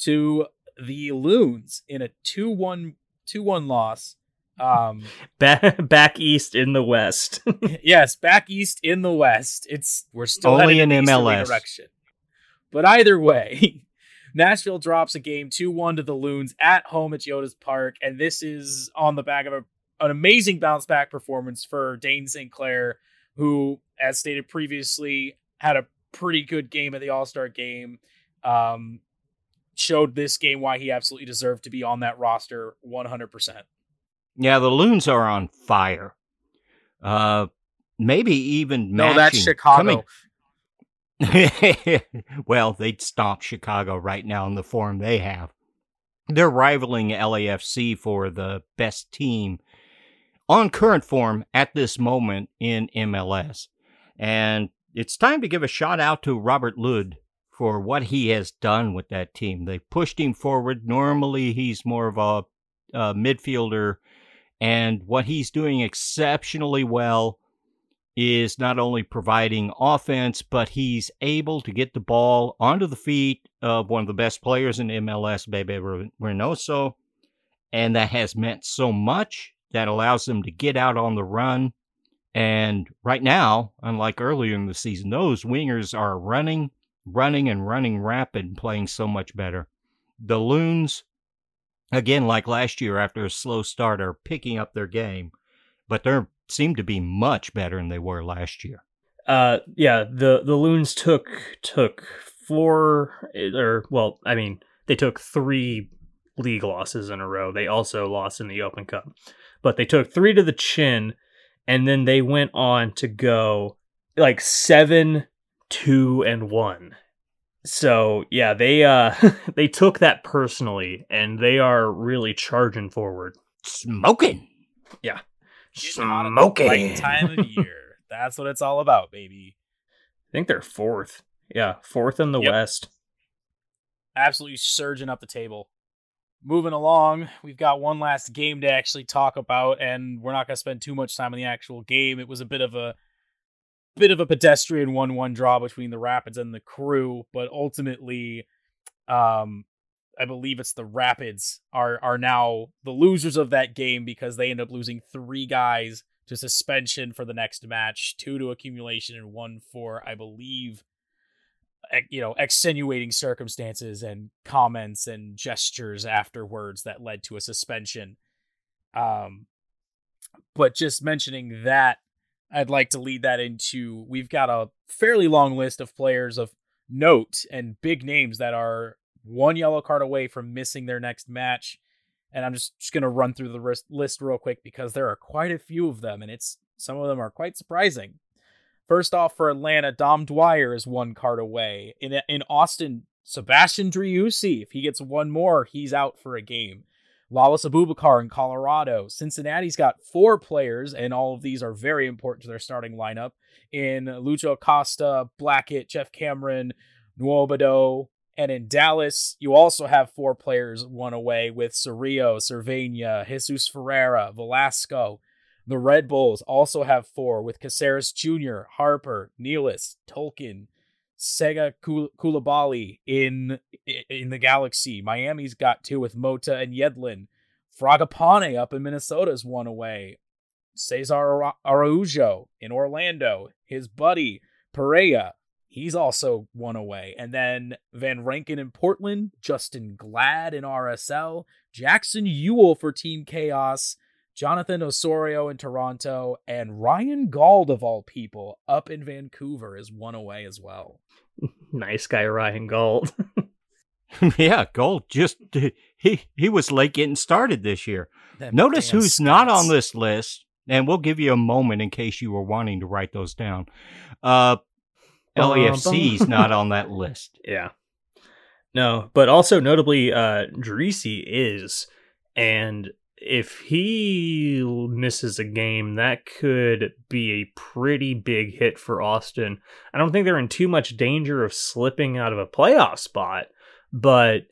to the Loons in a 2-1 2-1 loss. Um, back back east in the west. yes, back east in the west. It's we're still Only in in MLS. direction. But either way, Nashville drops a game 2-1 to the Loons at home at Geodis Park, and this is on the back of a, an amazing bounce back performance for Dayne St. Clair, who, as stated previously, had a pretty good game at the All-Star game. Um, showed this game why he absolutely deserved to be on that roster 100%. Yeah, the Loons are on fire. Uh, maybe even No, that's Chicago. coming- well, they'd stomp Chicago right now in the form they have. They're rivaling LAFC for the best team on current form at this moment in MLS. And it's time to give a shout out to Robin Lod for what he has done with that team. They pushed him forward. Normally, he's more of a, a midfielder, and what he's doing exceptionally well is not only providing offense, but he's able to get the ball onto the feet of one of the best players in MLS, Bebe Reynoso. And that has meant so much that allows them to get out on the run. And right now, unlike earlier in the season, those wingers are running, running, and running rapid playing so much better. The Loons, again, like last year after a slow start, are picking up their game, but they seem to be much better than they were last year. Uh, yeah, the the loons took took four or well, I mean, they took three league losses in a row. They also lost in the Open Cup, but they took three to the chin, and then they went on to go like seven, two, and one. So yeah, they uh they took that personally, and they are really charging forward. Smoking. Getting hot at the Smoking. right time of year. That's what it's all about, baby. I think they're fourth. Yeah, fourth in the Yep. West. Absolutely surging up the table. Moving along, we've got one last game to actually talk about, and we're not going to spend too much time on the actual game. It was a bit of a bit of a pedestrian one-one draw between the Rapids and the Crew, but ultimately, um, I believe it's the Rapids are are now the losers of that game because they end up losing three guys to suspension for the next match, two to accumulation, and one for I believe, you know, extenuating circumstances and comments and gestures afterwards that led to a suspension. Um, but just mentioning that, I'd like to lead that into we've got a fairly long list of players of note and big names that are one yellow card away from missing their next match. And I'm just, just going to run through the list real quick because there are quite a few of them, and it's some of them are quite surprising. First off, for Atlanta, Dom Dwyer is one card away. In in Austin, Sebastian Driussi, if he gets one more, he's out for a game. Lalas Abubakar in Colorado. Cincinnati's got four players, and all of these are very important to their starting lineup. In Lucho Acosta, Blackett, Jeff Cameron, Nwobodo, and in Dallas, you also have four players one away with Cerrillo, Cervania, Jesus Ferreira, Velasco. The Red Bulls also have four with Cásseres Jr., Harper, Nealis, Tolkin, Sega Kul- Coulibaly in in the Galaxy. Miami's got two with Mota and Yedlin. Fragapane up in Minnesota is one away. Cesar Ara- Araujo in Orlando. His buddy Pereyra, he's also one away. And then Van Rankin in Portland, Justen Glad in RSL, Jackson Yueill for Team Chaos, Jonathan Osorio in Toronto, and Ryan Gauld of all people up in Vancouver is one away as well. Nice guy, Ryan Gauld. yeah, Gauld just he he was late getting started this year. Them Notice damn who's not on this list, and we'll give you a moment in case you were wanting to write those down. Uh, Bum, LAFC's bum. not on that list. Yeah. No, but also notably, uh, Driussi is, and if he misses a game, that could be a pretty big hit for Austin. I don't think they're in too much danger of slipping out of a playoff spot, but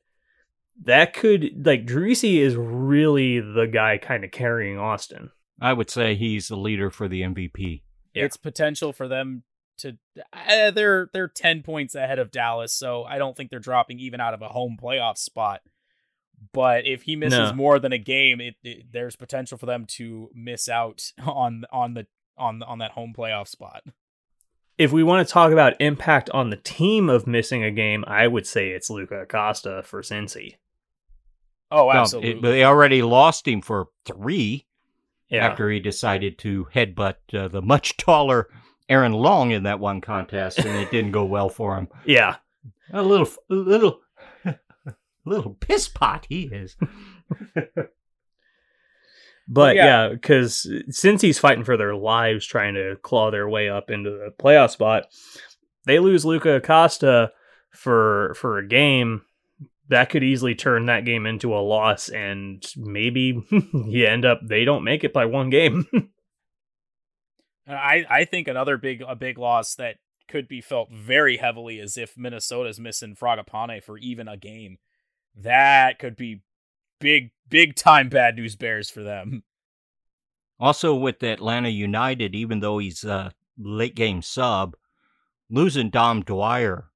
that could like Driussi is really the guy kind of carrying Austin. I would say he's the leader for the MVP. Yeah. It's potential for them to. Uh, they're they're ten points ahead of Dallas, so I don't think they're dropping even out of a home playoff spot. But if he misses No. more than a game, it, it there's potential for them to miss out on on the on on that home playoff spot. If we want to talk about impact on the team of missing a game, I would say it's Lucho Acosta for Cincy. Oh, Well, absolutely. it- but they already lost him for three Yeah. after he decided to headbutt uh, the much taller Aaron Long in that one contest, and it didn't go well for him. yeah. A little, a little, little piss pot he is. But yeah. yeah, because since he's fighting for their lives, trying to claw their way up into the playoff spot, they lose Lucho Acosta for for a game that could easily turn that game into a loss, and maybe you end up they don't make it by one game. I I think another big a big loss that could be felt very heavily is if Minnesota's missing Fragapane for even a game. That could be big big time bad news bears for them. Also, with Atlanta United, even though he's a late game sub, losing Dom Dwyer,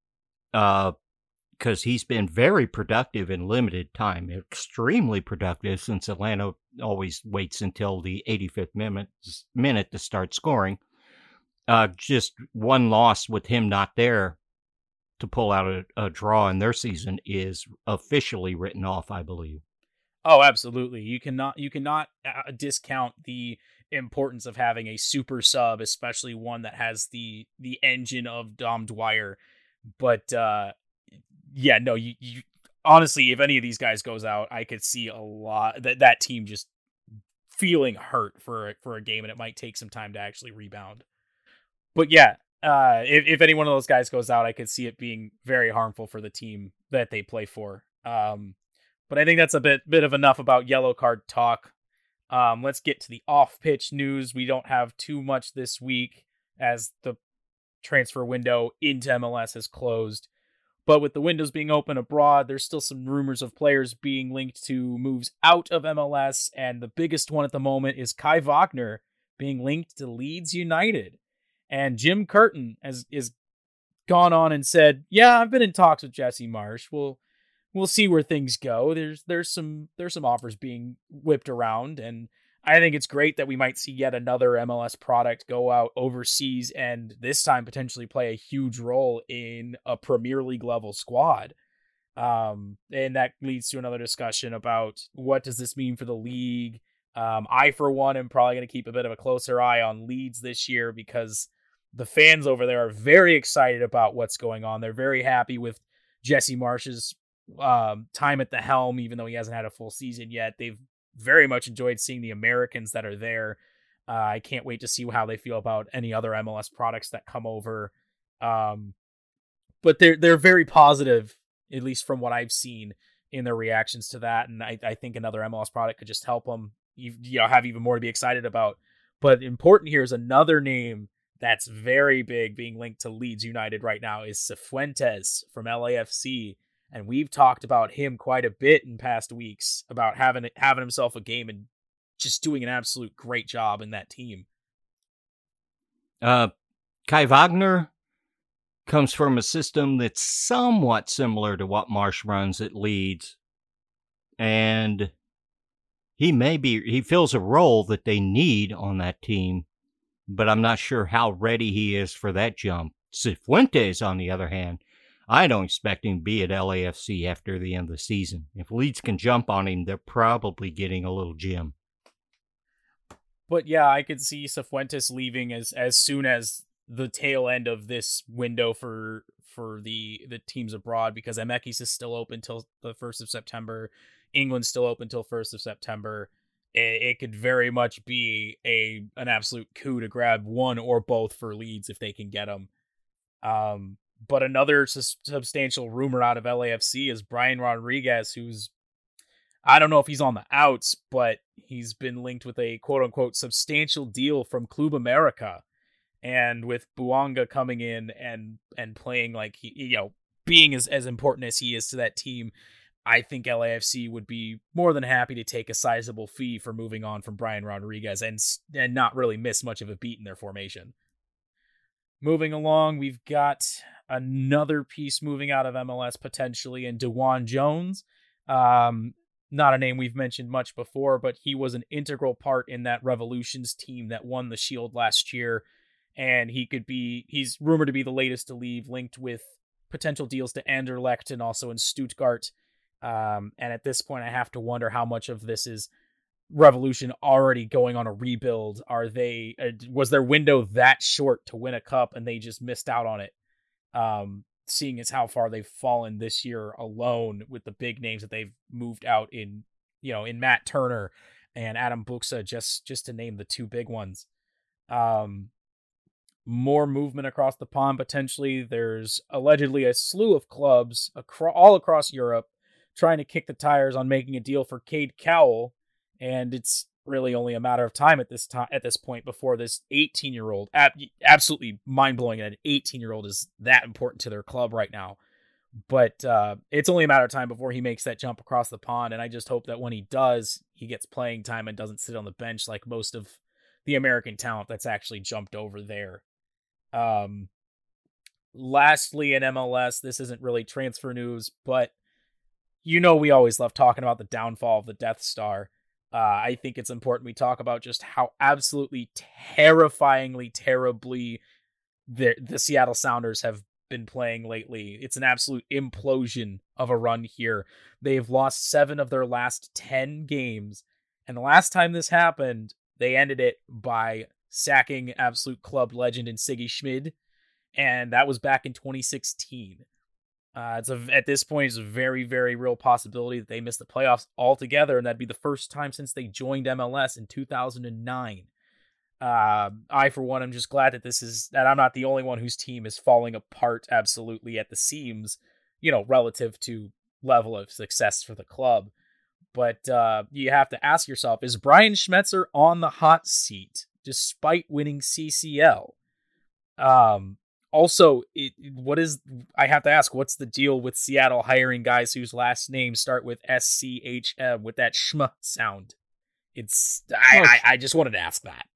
because he's been very productive in limited time, extremely productive since Atlanta always waits until the 85th minute, minute to start scoring. Uh, just one loss with him not there to pull out a, a draw in their season is officially written off, I believe. Oh, absolutely. You cannot you cannot uh, discount the importance of having a super sub, especially one that has the the engine of Dom Dwyer. But uh yeah, no, you, you honestly, if any of these guys goes out, I could see a lot that that team just feeling hurt for for a game, and it might take some time to actually rebound. But yeah, uh, if if any one of those guys goes out, I could see it being very harmful for the team that they play for. Um, but I think that's a bit bit of enough about yellow card talk. Um, let's get to the off pitch news. We don't have too much this week as the transfer window into MLS has closed. But with the windows being open abroad, there's still some rumors of players being linked to moves out of MLS, and the biggest one at the moment is Kai Wagner being linked to Leeds United. And Jim Curtin has is gone on and said, "Yeah, I've been in talks with Jesse Marsch. We'll we'll see where things go. There's there's some there's some offers being whipped around, and I think it's great that we might see yet another MLS product go out overseas and this time potentially play a huge role in a Premier League level squad. Um, and that leads to another discussion about what does this mean for the league. Um, I for one am probably going to keep a bit of a closer eye on Leeds this year because the fans over there are very excited about what's going on. They're very happy with Jesse Marsch's um, time at the helm, even though he hasn't had a full season yet. They've very much enjoyed seeing the Americans that are there. Uh, I can't wait to see how they feel about any other MLS products that come over. Um, but they're they're very positive, at least from what I've seen in their reactions to that. And I, I think another MLS product could just help them, you, know, have even more to be excited about. But important here is another name that's very big being linked to Leeds United right now is Cifuentes from LAFC and we've talked about him quite a bit in past weeks about having having himself a game and just doing an absolute great job in that team. Uh, Kai Wagner comes from a system that's somewhat similar to what Marsch runs at Leeds, and he may be he fills a role that they need on that team, but I'm not sure how ready he is for that jump. Cifuentes, on the other hand, I don't expect him to be at LAFC after the end of the season. If Leeds can jump on him, they're probably getting a little gym. But yeah, I could see Cifuentes leaving as as soon as the tail end of this window for for the the teams abroad because Emekis is still open till the first of September. England's still open till first of September. It, could very much be a an absolute coup to grab one or both for Leeds if they can get them. Um, but another sus- substantial rumor out of LAFC is Brian Rodriguez, who's I don't know if he's on the outs, but he's been linked with a quote unquote substantial deal from Club America. And with Bouanga coming in and and playing like he you know, being as, as important as he is to that team, I think LAFC would be more than happy to take a sizable fee for moving on from Brian Rodriguez and and not really miss much of a beat in their formation. Moving along, we've got another piece moving out of MLS potentially in DeJuan Jones. Um, not a name we've mentioned much before, but he was an integral part in that Revolutions team that won the Shield last year. And he could be, he's rumored to be the latest to leave, linked with potential deals to Anderlecht and also in Stuttgart. Um, and at this point, I have to wonder how much of this is Revolution already going on a rebuild. Are they, uh, was their window that short to win a cup and they just missed out on it? Um, seeing as how far they've fallen this year alone with the big names that they've moved out in, you know, in Matt Turner and Adam Buksa, just just to name the two big ones. Um, more movement across the pond potentially. There's allegedly a slew of clubs across all across Europe trying to kick the tires on making a deal for Cade Cowell, and it's really only a matter of time at this time at this point before this 18 year old ab- absolutely mind blowing that an 18 year old is that important to their club right now. But uh, it's only a matter of time before he makes that jump across the pond, and I just hope that when he does, he gets playing time and doesn't sit on the bench like most of the American talent that's actually jumped over there. Um, lastly, in MLS, this isn't really transfer news, but you know we always love talking about the downfall of the Death Star. Uh, I think it's important we talk about just how absolutely terrifyingly, terribly the the Seattle Sounders have been playing lately. It's an absolute implosion of a run here. They've lost seven of their last ten games, and the last time this happened, they ended it by sacking absolute club legend in Sigi Schmid, and that was back in 2016. Uh, it's a, at this point, it's a very, very real possibility that they miss the playoffs altogether, and that'd be the first time since they joined MLS in 2009. Uh, I, for one, am just glad that this is that I'm not the only one whose team is falling apart absolutely at the seams, you know, relative to level of success for the club. But uh, you have to ask yourself: Is Brian Schmetzer on the hot seat despite winning CCL? Um, also, it, what is I have to ask? What's the deal with Seattle hiring guys whose last names start with S C H M with that schma sound? It's I, I, I just wanted to ask that.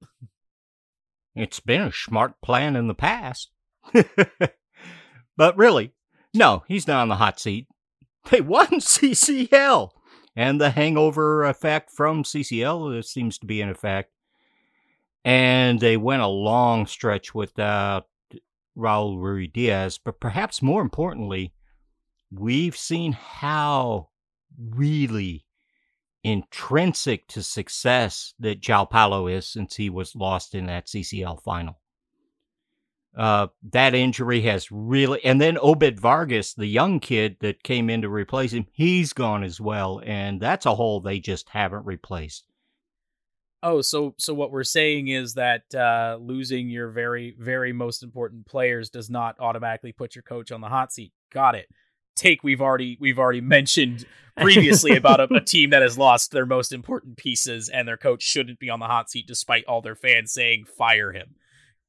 It's been a smart plan in the past, but really, no, he's not on the hot seat. They won CCL, and the hangover effect from CCL uh, seems to be in effect. And they went a long stretch without Raul Ruidíaz, but perhaps more importantly, we've seen how really intrinsic to success that João Paulo is since he was lost in that CCL final. Uh, that injury has really, and then Obed Vargas, the young kid that came in to replace him, he's gone as well, and that's a hole they just haven't replaced. Oh, so so what we're saying is that uh, losing your very very most important players does not automatically put your coach on the hot seat. Got it. Take we've already we've already mentioned previously about a, a, team that has lost their most important pieces and their coach shouldn't be on the hot seat despite all their fans saying fire him.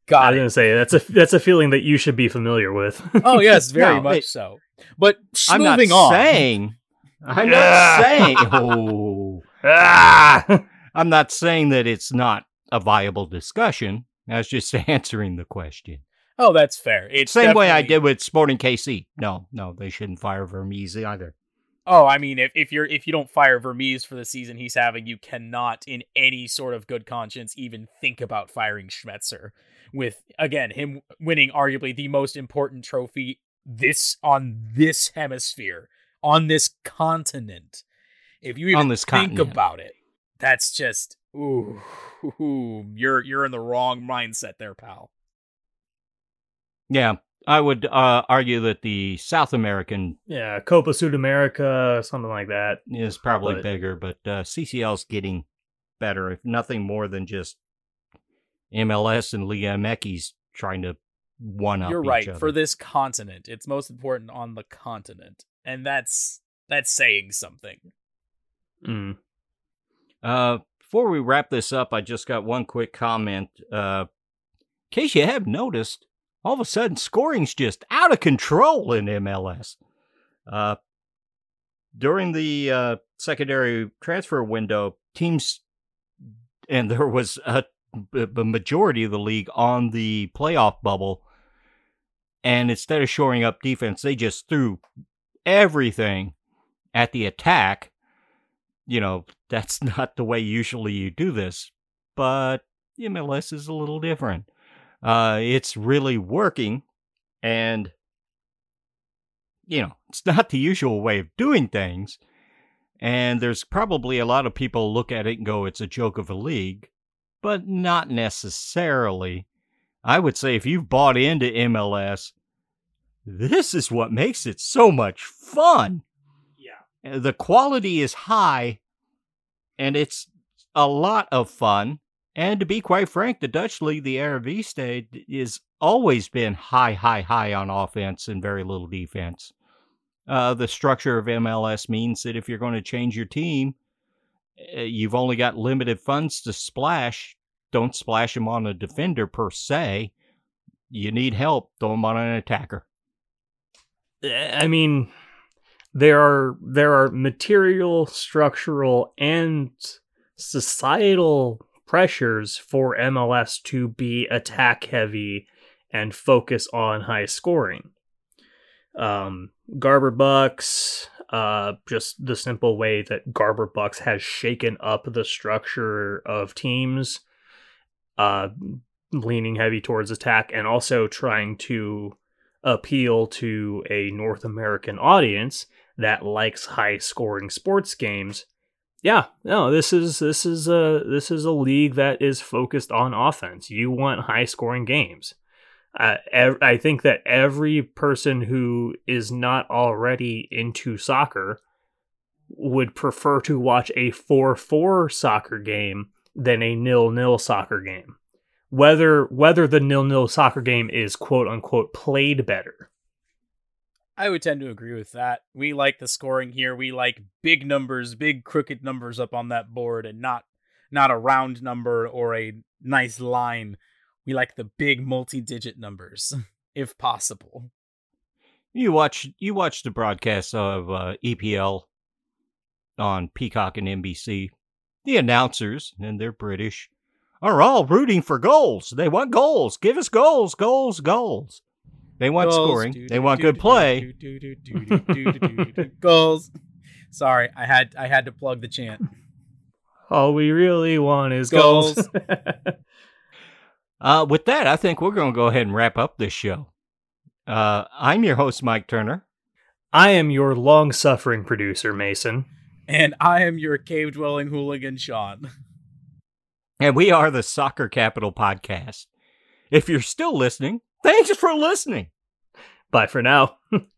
Got I was gonna say that's a that's a feeling that you should be familiar with. oh yes, very no, much it, so. But I'm moving not on. Saying, I'm not saying. Oh. Ah. I'm not saying that it's not a viable discussion. I was just answering the question. Oh, that's fair. It's same definitely... way I did with Sporting KC. No, no, they shouldn't fire Vermes either. Oh, I mean, if, if you're if you don't fire Vermes for the season he's having, you cannot, in any sort of good conscience, even think about firing Schmetzer. With again him winning arguably the most important trophy this on this hemisphere, on this continent. If you even think continent. about it, that's just ooh, ooh, you're you're in the wrong mindset there, pal. Yeah, I would uh, argue that the South American, yeah, Copa Sudamerica, something like that, is probably but... bigger. But uh, CCL's getting better, if nothing more than just MLS and Liga MX trying to one up. You're right. Other. For this continent, it's most important on the continent, and that's that's saying something. Mm. Uh, before we wrap this up, I just got one quick comment. Uh, in case you have noticed, all of a sudden scoring's just out of control in MLS. Uh, during the uh, secondary transfer window, teams, and there was a, a majority of the league on the playoff bubble. And instead of shoring up defense, they just threw everything at the attack. You know, that's not the way usually you do this, but MLS is a little different. Uh, it's really working, and you know, it's not the usual way of doing things. And there's probably a lot of people look at it and go, it's a joke of a league, but not necessarily. I would say if you've bought into MLS, this is what makes it so much fun. The quality is high and it's a lot of fun. And to be quite frank, the Dutch league, the Eredivisie, is always been high, high, high on offense and very little defense. Uh, the structure of MLS means that if you're going to change your team, uh, you've only got limited funds to splash. Don't splash them on a defender per se. You need help, throw them on an attacker. I mean, there are there are material, structural, and societal pressures for MLS to be attack heavy and focus on high scoring. Um, Garber Bucks, uh, just the simple way that Garber Bucks has shaken up the structure of teams, uh, leaning heavy towards attack and also trying to appeal to a North American audience that likes high scoring sports games. Yeah, no, this is this is a this is a league that is focused on offense. You want high scoring games. Uh, ev- I think that every person who is not already into soccer would prefer to watch a 4-4 soccer game than a nil-nil soccer game. Whether whether the nil-nil soccer game is quote unquote played better. I would tend to agree with that. We like the scoring here. We like big numbers, big crooked numbers up on that board and not not a round number or a nice line. We like the big multi-digit numbers if possible. You watch you watch the broadcast of uh, EPL on Peacock and NBC. The announcers, and they're British, are all rooting for goals. They want goals. Give us goals, goals, goals. They want goals, scoring. Do, they want do, good play. goals. Sorry, I had I had to plug the chant. All we really want is goals. goals. uh, with that, I think we're going to go ahead and wrap up this show. Uh, I'm your host, Mike Turner. I am your long suffering producer, Mason. And I am your cave dwelling hooligan, Sean. And we are the Soccer Capital Podcast. If you're still listening, thanks for listening. Bye for now.